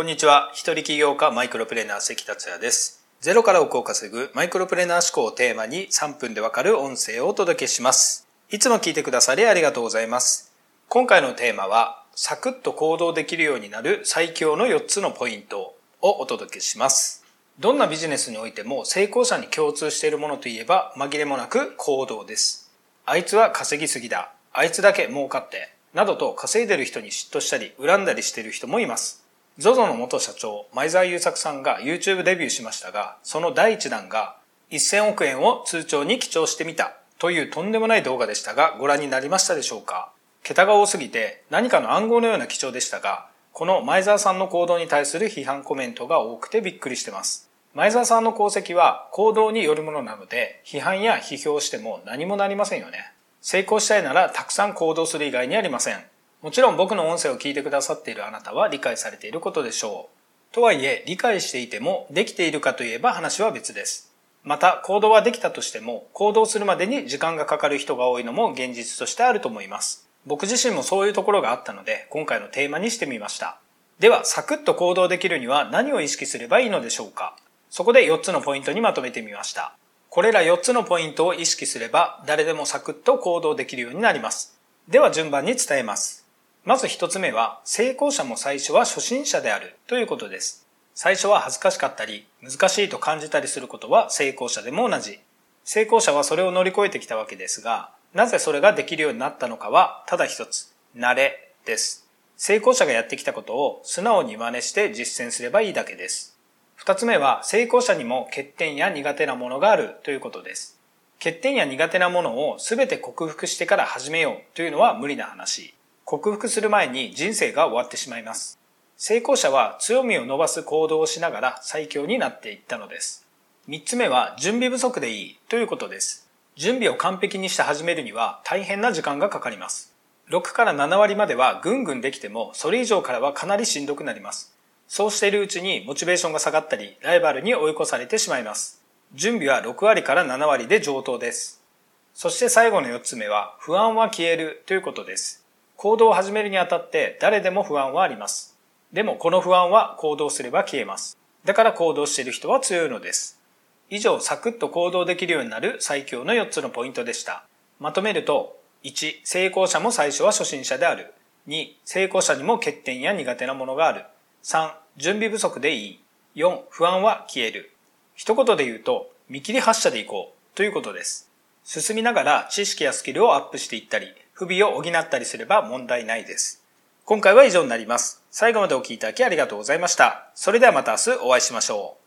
こんにちは。一人起業家マイクロプレーナー関達也です。ゼロから億を稼ぐマイクロプレーナー思考をテーマに3分でわかる音声をお届けします。いつも聞いてくださりありがとうございます。今回のテーマは、サクッと行動できるようになる最強の4つのポイントをお届けします。どんなビジネスにおいても成功者に共通しているものといえば紛れもなく行動です。あいつは稼ぎすぎだ。あいつだけ儲かって。などと稼いでる人に嫉妬したり恨んだりしている人もいます。ZOZO の元社長、前澤友作さんが YouTube デビューしましたが、その第一弾が1000億円を通帳に記帳してみたというとんでもない動画でしたが、ご覧になりましたでしょうか？桁が多すぎて何かの暗号のような記帳でしたが、この前澤さんの行動に対する批判コメントが多くてびっくりしてます。前澤さんの功績は行動によるものなので、批判や批評しても何もなりませんよね。成功したいならたくさん行動する以外にありません。もちろん僕の音声を聞いてくださっているあなたは理解されていることでしょう。とはいえ、理解していてもできているかといえば話は別です。また、行動はできたとしても、行動するまでに時間がかかる人が多いのも現実としてあると思います。僕自身もそういうところがあったので、今回のテーマにしてみました。では、サクッと行動できるには何を意識すればいいのでしょうかそこで4つのポイントにまとめてみました。これら4つのポイントを意識すれば、誰でもサクッと行動できるようになります。では順番に伝えます。まず1つ目は、成功者も最初は初心者であるということです。最初は恥ずかしかったり、難しいと感じたりすることは成功者でも同じ。成功者はそれを乗り越えてきたわけですが、なぜそれができるようになったのかは、ただ一つ、慣れです。成功者がやってきたことを素直に真似して実践すればいいだけです。二つ目は、成功者にも欠点や苦手なものがあるということです。欠点や苦手なものを全て克服してから始めようというのは無理な話。克服する前に人生が終わってしまいます。成功者は強みを伸ばす行動をしながら最強になっていったのです。三つ目は準備不足でいいということです。準備を完璧にして始めるには大変な時間がかかります。6から7割まではぐんぐんできてもそれ以上からはかなりしんどくなります。そうしているうちにモチベーションが下がったりライバルに追い越されてしまいます。準備は6割から7割で上等です。そして最後の4つ目は不安は消えるということです。行動を始めるにあたって誰でも不安はあります。でもこの不安は行動すれば消えます。だから行動している人は強いのです。以上、サクッと行動できるようになる最強の4つのポイントでした。まとめると、1、成功者も最初は初心者である。2、成功者にも欠点や苦手なものがある。3、準備不足でいい。4、不安は消える。一言で言うと、見切り発車でいこうということです。進みながら知識やスキルをアップしていったり、不備を補ったりすれば問題ないです。今回は以上になります。最後までお聴きいただきありがとうございました。それではまた明日お会いしましょう。